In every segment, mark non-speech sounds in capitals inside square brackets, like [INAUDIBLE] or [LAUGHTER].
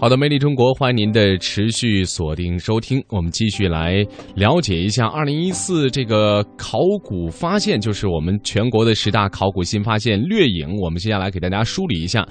好的，魅力中国，欢迎您的持续锁定收听。我们继续来了解一下二零一四这个考古发现，就是我们全国的十大考古新发现掠影。我们接下来给大家梳理一下。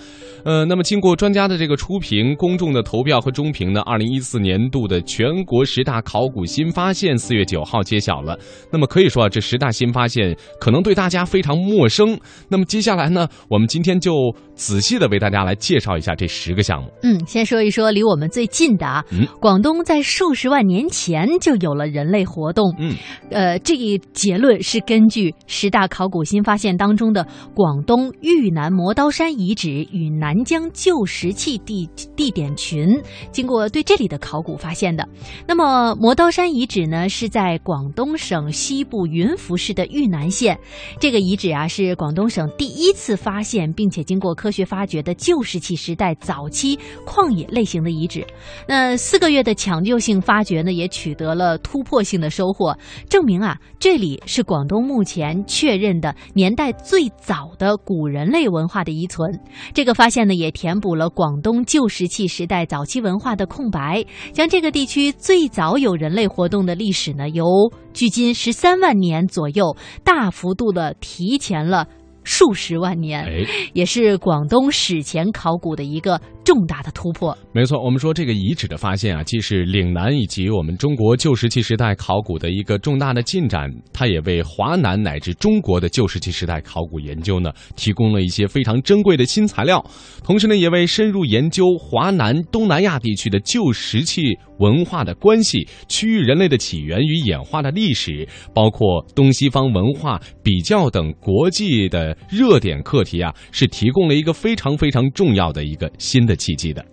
呃，那么经过专家的这个初评、公众的投票和中评呢，二零一四年度的全国十大考古新发现四月九号揭晓了。那么可以说啊，这十大新发现可能对大家非常陌生。那么接下来呢，我们今天就仔细的为大家来介绍一下这十个项目。嗯，先说一说离我们最近的啊，嗯广东在数十万年前就有了人类活动。嗯，呃，这一结论是根据十大考古新发现当中的广东玉南磨刀山遗址与南疆旧石器地地点群，经过对这里的考古发现的。那么磨刀山遗址呢，是在广东省西部云浮市的玉南县。这个遗址啊，是广东省第一次发现并且经过科科学发掘的旧石器时代早期旷野类型的遗址。那四个月的抢救性发掘呢，也取得了突破性的收获，证明啊，这里是广东目前确认的年代最早的古人类文化的遗存。这个发现呢，也填补了广东旧石器时代早期文化的空白，将这个地区最早有人类活动的历史呢，由距今十三万年左右，大幅度的提前了。数十万年，哎，也是广东史前考古的一个重大的突破。没错，我们说这个遗址的发现啊，既是岭南以及我们中国旧石器时代考古的一个重大的进展，它也为华南乃至中国的旧石器时代考古研究呢提供了一些非常珍贵的新材料，同时呢，也为深入研究华南、东南亚地区的旧石器文化的关系、区域人类的起源与演化的历史，包括东西方文化比较等国际的热点课题啊，是提供了一个非常非常重要的一个新的契机的。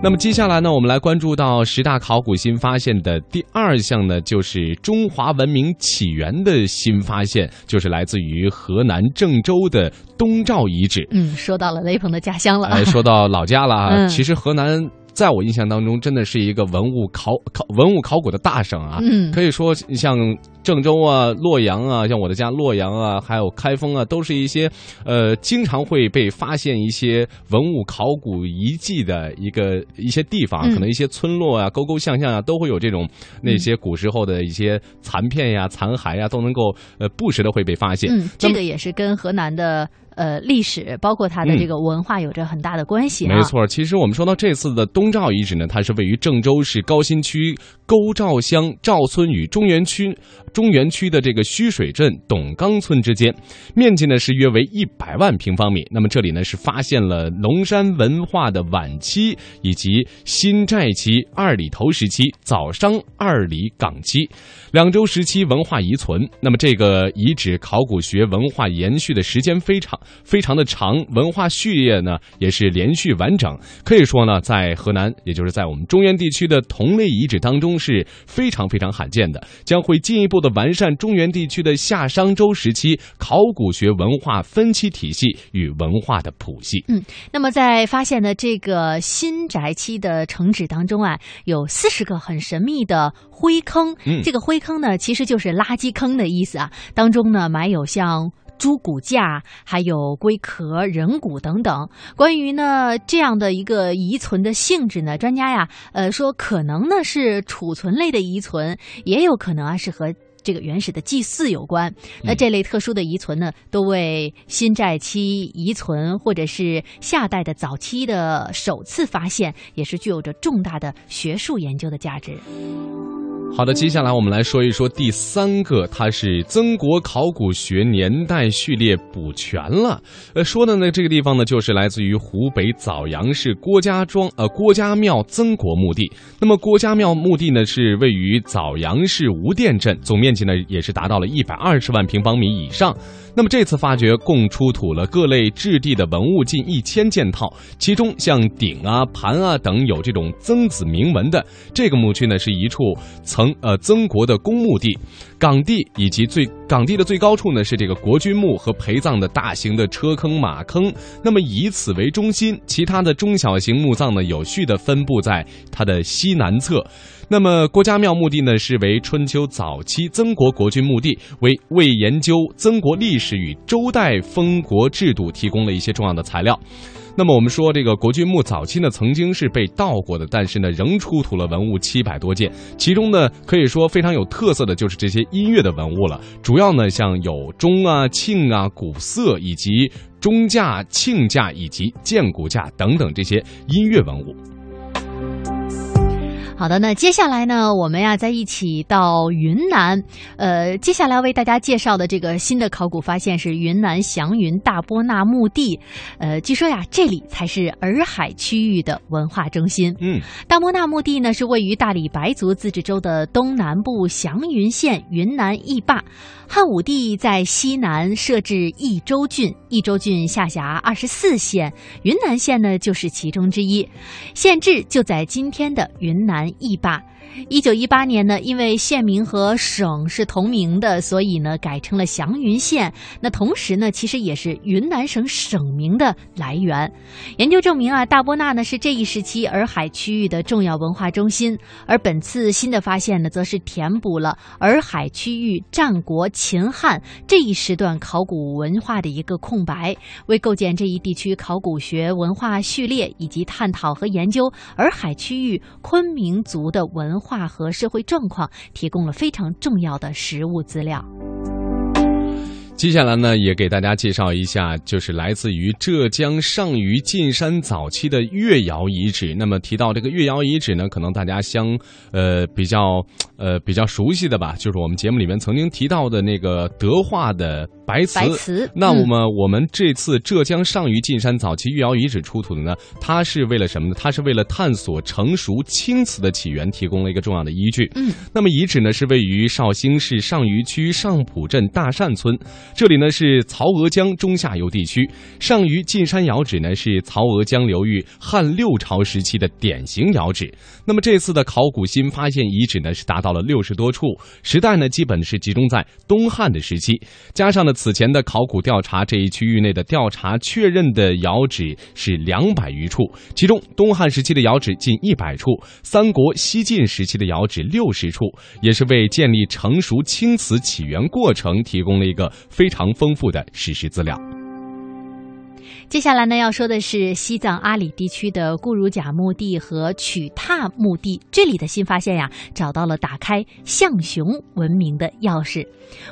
那么接下来呢，我们来关注到十大考古新发现的第二项呢，就是中华文明起源的新发现，就是来自于河南郑州的东赵遗址。嗯，说到了雷鹏的家乡了。哎，说到老家了啊，嗯其实河南。在我印象当中，真的是一个文物考考文物考古的大省啊！嗯可以说像郑州啊、洛阳啊，像我的家洛阳啊，还有开封啊，都是一些呃经常会被发现一些文物考古遗迹的一个一些地方，嗯可能一些村落啊、沟沟巷巷啊，都会有这种那些古时候的一些残片呀、残骸呀，都能够呃不时的会被发现。嗯，这个也是跟河南的呃历史，包括它的嗯这个文化有着很大的关系啊。没错，其实我们说到这次的东赵遗址呢，它是位于郑州市高新区沟赵乡赵村与中原区中原区的这个须水镇董岗村之间，面积呢是约为一百万平方米。那么这里呢是发现了龙山文化的晚期以及新寨期、二里头时期、早商二里岗期两周时期文化遗存。那么这个遗址考古学文化延续的时间非常非常的长，文化序列呢也是连续完整。可以说呢，在河南，也就是在我们中原地区的同类遗址当中是非常非常罕见的，将会进一步的完善中原地区的夏商周时期考古学文化分期体系与文化的谱系。嗯那么在发现的这个新宅期的城址当中啊，有四十个很神秘的灰坑。嗯这个灰坑呢，其实就是垃圾坑的意思啊。当中呢，埋有像。猪骨架，还有龟壳、人骨等等。关于呢这样的一个遗存的性质呢，专家呀，呃说可能呢是储存类的遗存，也有可能啊是和这个原始的祭祀有关。那这类特殊的遗存呢，都为新寨期遗存或者是夏代的早期的首次发现，也是具有着重大的学术研究的价值。好的，接下来我们来说一说第三个，它是曾国考古学年代序列补全了。呃，说的呢，这个地方呢，就是来自于湖北枣阳市郭家庄呃郭家庙曾国墓地。那么郭家庙墓地呢，是位于枣阳市吴店镇，总面积呢也是达到了一百二十万平方米以上。那么这次发掘共出土了各类质地的文物近一千件套，其中像鼎啊、盘啊等有这种曾子铭文的这个墓区呢，是一处曾呃曾国的公墓地、岗地以及最岗地的最高处呢是这个国君墓和陪葬的大型的车坑马坑。那么以此为中心，其他的中小型墓葬呢有序的分布在它的西南侧。那么郭家庙墓地呢，是为春秋早期曾国国君墓地，为为研究曾国历史与周代封国制度提供了一些重要的材料。那么我们说，这个国君墓早期呢，曾经是被盗过的，但是呢，仍出土了文物七百多件，其中呢，可以说非常有特色的就是这些音乐的文物了。主要呢，像有钟啊、磬啊、鼓瑟以及钟架、磬架以及剑鼓架等等这些音乐文物。好的，那接下来呢，我们呀再一起到云南。呃，接下来为大家介绍的这个新的考古发现是云南祥云大波那墓地。呃，据说呀，这里才是洱海区域的文化中心。嗯，大波那墓地呢是位于大理白族自治州的东南部祥云县云南驿坝。汉武帝在西南设置益州郡，益州郡下辖二十四县，云南县呢就是其中之一，县治就在今天的云南一把一九一八年呢，因为县名和省是同名的，所以呢改成了祥云县。那同时呢，其实也是云南省省名的来源。研究证明啊，大波那呢是这一时期洱海区域的重要文化中心。而本次新的发现呢，则是填补了洱海区域战国、秦汉这一时段考古文化的一个空白，为构建这一地区考古学文化序列以及探讨和研究洱海区域昆明族的文化。和社会状况提供了非常重要的实物资料。接下来呢，也给大家介绍一下，就是来自于浙江上虞进山早期的越窑遗址。那么提到这个越窑遗址呢，可能大家相呃比较呃比较熟悉的吧，就是我们节目里面曾经提到的那个德化的白瓷。[LAUGHS] 白瓷。那么我们这次浙江上虞进山早期越窑遗址出土的呢，它是为了什么呢？它是为了探索成熟青瓷的起源提供了一个重要的依据。嗯。那么遗址呢是位于绍兴市上虞区上浦镇大善村。这里呢是曹娥江中下游地区，上虞进山窑址呢是曹娥江流域汉六朝时期的典型窑址。那么这次的考古新发现遗址呢是达到了六十多处，时代呢基本是集中在东汉的时期，加上了此前的考古调查，这一区域内的调查确认的窑址是两百余处，其中东汉时期的窑址近一百处，三国、西晋时期的窑址六十处，也是为建立成熟青瓷起源过程提供了一个。非常丰富的史实资料。接下来呢，要说的是西藏阿里地区的固如甲墓地和曲踏墓地。这里的新发现呀，找到了打开象雄文明的钥匙。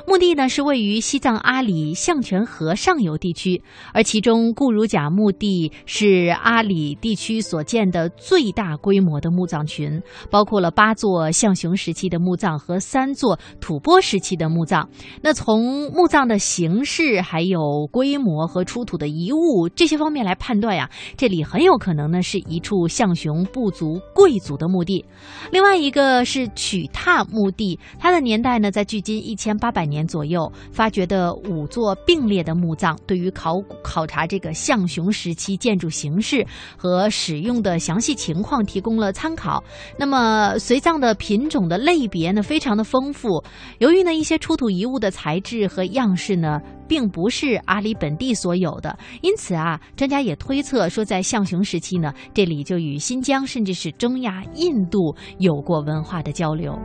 墓地呢是位于西藏阿里象泉河上游地区，而其中固如甲墓地是阿里地区所建的最大规模的墓葬群，包括了八座象雄时期的墓葬和三座吐蕃时期的墓葬。那从墓葬的形式、还有规模和出土的遗物。这些方面来判断呀，这里很有可能呢是一处象雄部族贵族的墓地。另外一个是曲踏墓地，它的年代呢在距今一千八百年左右。发掘的五座并列的墓葬，对于考考察这个象雄时期建筑形式和使用的详细情况提供了参考。那么随葬的品种的类别呢非常的丰富。由于呢一些出土遗物的材质和样式呢。并不是阿里本地所有的，因此啊，专家也推测说，在象雄时期呢，这里就与新疆甚至是中亚、印度有过文化的交流。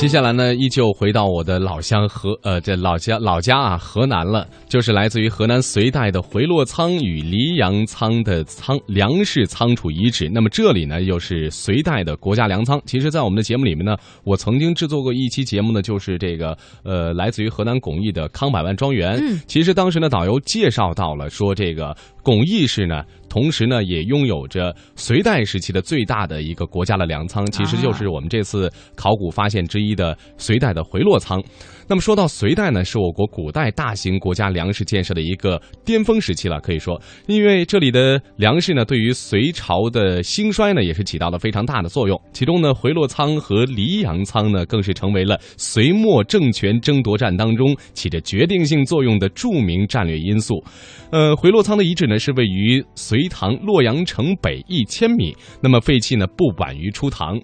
接下来呢，依旧回到我的老乡河，呃，这老家老家啊，河南了，就是来自于河南隋代的回洛仓与黎阳仓的仓粮食仓储遗址。那么这里呢，又是隋代的国家粮仓。其实，在我们的节目里面呢，我曾经制作过一期节目呢，就是这个呃，来自于河南巩义的康百万庄园。嗯，其实当时呢，导游介绍到了说这个。巩义市呢，同时呢也拥有着隋代时期的最大的一个国家的粮仓，其实就是我们这次考古发现之一的隋代的回洛仓。那么说到隋代呢，是我国古代大型国家粮食建设的一个巅峰时期了，可以说，因为这里的粮食呢，对于隋朝的兴衰呢，也是起到了非常大的作用。其中呢，回洛仓和黎阳仓呢，更是成为了隋末政权争夺战当中起着决定性作用的著名战略因素。呃，回洛仓的遗址呢，是位于隋唐洛阳城北一千米，那么废弃呢不晚于初唐。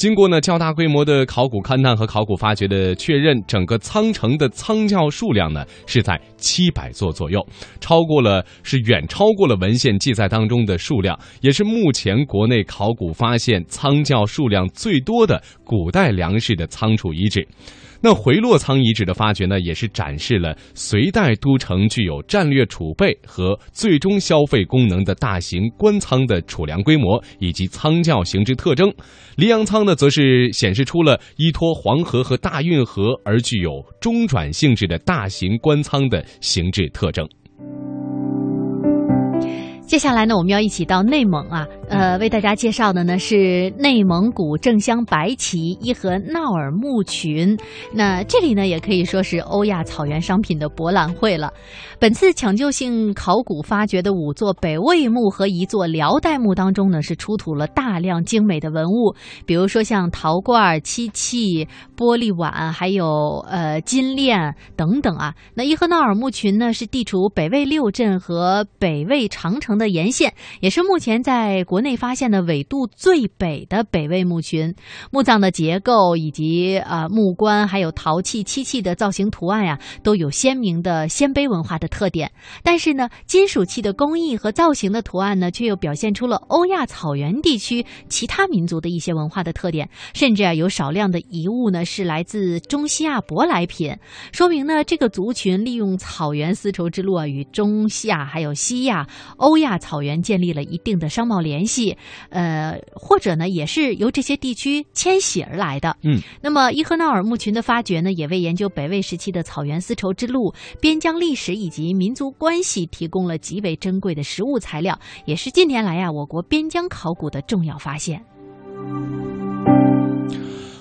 经过呢较大规模的考古勘探和考古发掘的确认，整个仓城的仓窖数量呢是在七百座左右，超过了是远超过了文献记载当中的数量，也是目前国内考古发现仓窖数量最多的古代粮食的仓储遗址。那回洛仓遗址的发掘呢，也是展示了隋代都城具有战略储备和最终消费功能的大型官仓的储粮规模以及仓窖形制特征。黎阳仓呢，则是显示出了依托黄河和大运河而具有中转性质的大型官仓的形制特征。接下来呢，我们要一起到内蒙啊，呃，为大家介绍的呢是内蒙古正镶白旗伊河淖尔墓群。那这里呢，也可以说是欧亚草原商品的博览会了。本次抢救性考古发掘的五座北魏墓和一座辽代墓当中呢，是出土了大量精美的文物，比如说像陶罐、漆器、玻璃碗，还有呃金链等等啊。那伊河淖尔墓群呢，是地处北魏六镇和北魏长城。的沿线也是目前在国内发现的纬度最北的北魏墓群，墓葬的结构以及呃木棺还有陶器漆器的造型图案呀，都有鲜明的鲜卑文化的特点。但是呢，金属器的工艺和造型的图案呢，却又表现出了欧亚草原地区其他民族的一些文化的特点。甚至啊，有少量的遗物呢是来自中西亚舶来品，说明呢这个族群利用草原丝绸之路啊与中西亚还有西亚、欧亚。草原建立了一定的商贸联系，呃，或者呢，也是由这些地区迁徙而来的。嗯，那么伊赫纳尔墓群的发掘呢，也为研究北魏时期的草原丝绸之路、边疆历史以及民族关系提供了极为珍贵的实物材料，也是近年来呀我国边疆考古的重要发现。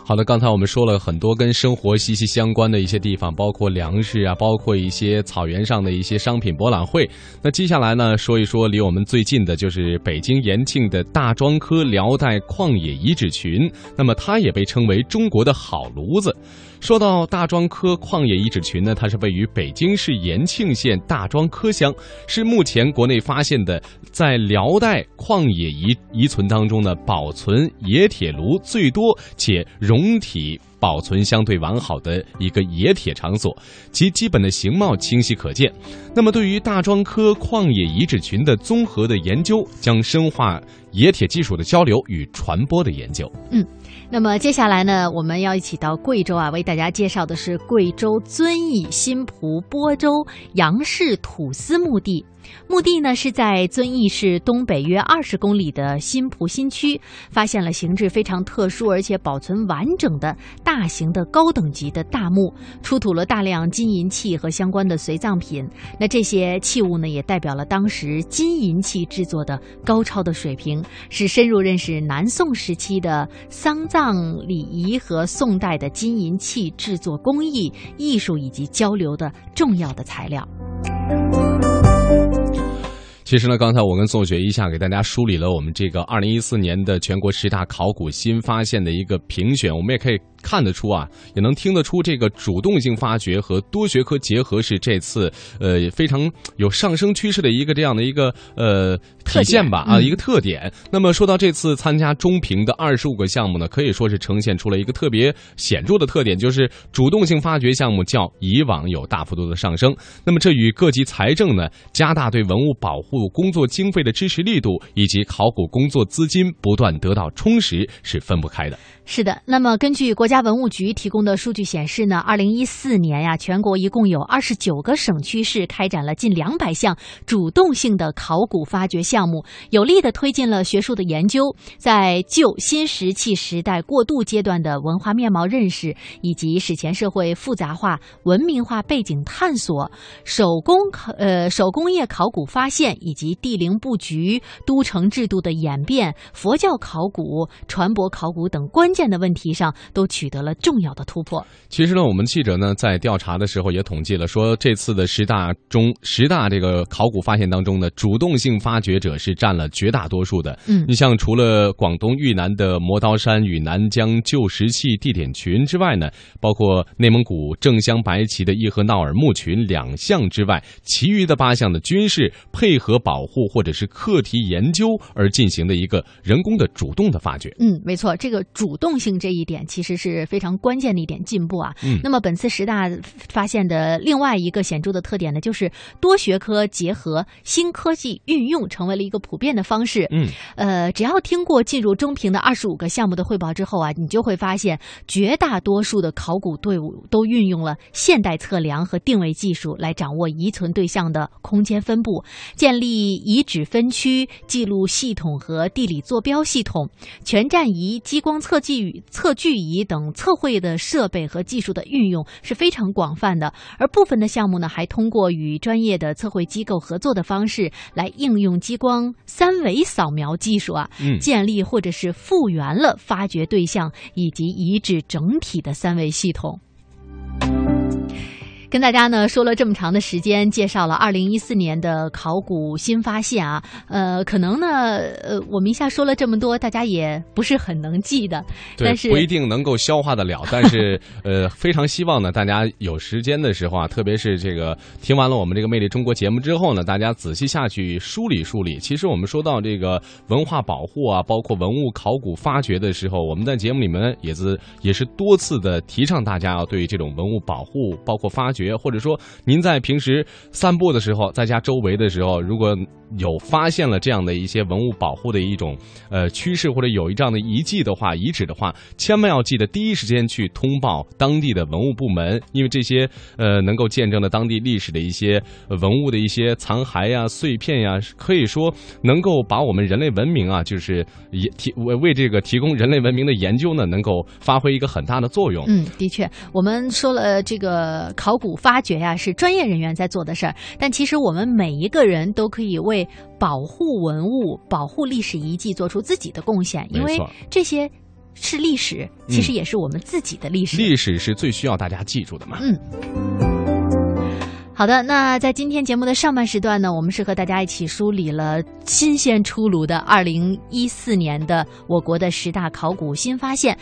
好的，刚才我们说了很多跟生活息息相关的一些地方，包括粮食啊，包括一些草原上的一些商品博览会。那接下来呢，说一说离我们最近的，就是北京延庆的大庄科辽代旷野遗址群。那么它也被称为中国的好炉子。说到大庄科旷野遗址群呢，它是位于北京市延庆县大庄科乡，是目前国内发现的在辽代旷野遗遗存当中呢，保存冶铁炉最多且熔体保存相对完好的一个冶铁场所，其基本的形貌清晰可见。那么，对于大庄科旷野遗址群的综合的研究，将深化冶铁技术的交流与传播的研究。嗯。那么接下来呢，我们要一起到贵州啊，为大家介绍的是贵州遵义新蒲播州杨氏土司墓地。墓地呢是在遵义市东北约二十公里的新蒲新区，发现了形制非常特殊而且保存完整的大型的高等级的大墓，出土了大量金银器和相关的随葬品。那这些器物呢，也代表了当时金银器制作的高超的水平，是深入认识南宋时期的丧葬礼仪和宋代的金银器制作工艺、艺术以及交流的重要的材料。其实呢，刚才我跟宋雪一下给大家梳理了我们这个二零一四年的全国十大考古新发现的一个评选，我们也可以。看得出啊，也能听得出，这个主动性发掘和多学科结合是这次呃非常有上升趋势的一个这样的一个呃体现吧啊一个特点。那么说到这次参加中评的二十五个项目呢，可以说是呈现出了一个特别显著的特点，就是主动性发掘项目较以往有大幅度的上升。那么这与各级财政呢加大对文物保护工作经费的支持力度，以及考古工作资金不断得到充实是分不开的。是的，那么根据国家文物局提供的数据显示呢，二零一四年呀，全国一共有二十九个省区市开展了近两百项主动性的考古发掘项目，有力的推进了学术的研究，在旧新石器时代过渡阶段的文化面貌认识，以及史前社会复杂化、文明化背景探索、手工考呃手工业考古发现，以及地陵布局、都城制度的演变、佛教考古、船舶考古等关键的问题上，都取。得了重要的突破。其实呢，我们记者呢在调查的时候也统计了，说这次的十大中十大这个考古发现当中呢，主动性发掘者是占了绝大多数的。嗯你像除了广东豫南的磨刀山与南疆旧石器地点群之外呢，包括内蒙古正镶白旗的伊和淖尔墓群两项之外，其余的八项的，均是配合保护或者是课题研究而进行的一个人工的主动的发掘。嗯，没错，这个主动性这一点其实是非常关键的一点进步啊。嗯那么本次十大发现的另外一个显著的特点呢，就是多学科结合、新科技运用成为了一个普遍的方式。嗯，呃，只要听过进入中评的二十五个项目的汇报之后啊，你就会发现，绝大多数的考古队伍都运用了现代测量和定位技术来掌握遗存对象的空间分布，建立遗址分区记录系统和地理坐标系统，全站仪、激光测距测距仪等测绘的设备和技术的运用是非常广泛的。而部分的项目呢，还通过与专业的测绘机构合作的方式来应用激光三维扫描技术啊，嗯建立或者是复原了发掘对象以及遗址整体的三维系统。跟大家呢说了这么长的时间，介绍了二零一四年的考古新发现啊，呃，可能呢，呃，我们一下说了这么多，大家也不是很能记的，对但，是不一定能够消化得了，但是 [LAUGHS] 呃，非常希望呢，大家有时间的时候啊，特别是这个听完了我们这个《魅力中国》节目之后呢，大家仔细下去梳理梳理。其实我们说到这个文化保护啊，包括文物考古发掘的时候，我们在节目里面也是也是多次的提倡大家要对这种文物保护，包括发掘，学或者说您在平时散步的时候，在家周围的时候，如果有发现了这样的一些文物保护的一种呃趋势，或者有一这样的遗迹的话、遗址的话，千万要记得第一时间去通报当地的文物部门，因为这些呃能够见证了当地历史的一些文物的一些残骸呀、碎片呀，可以说能够把我们人类文明啊，就是也提为为这个提供人类文明的研究呢，能够发挥一个很大的作用。嗯，的确，我们说了这个考古发掘呀、是专业人员在做的事儿，但其实我们每一个人都可以为保护文物、保护历史遗迹做出自己的贡献，因为这些是历史，其实也是我们自己的历史。历史是最需要大家记住的嘛。嗯。好的，那在今天节目的上半时段呢，我们是和大家一起梳理了新鲜出炉的二零一四年的我国的十大考古新发现。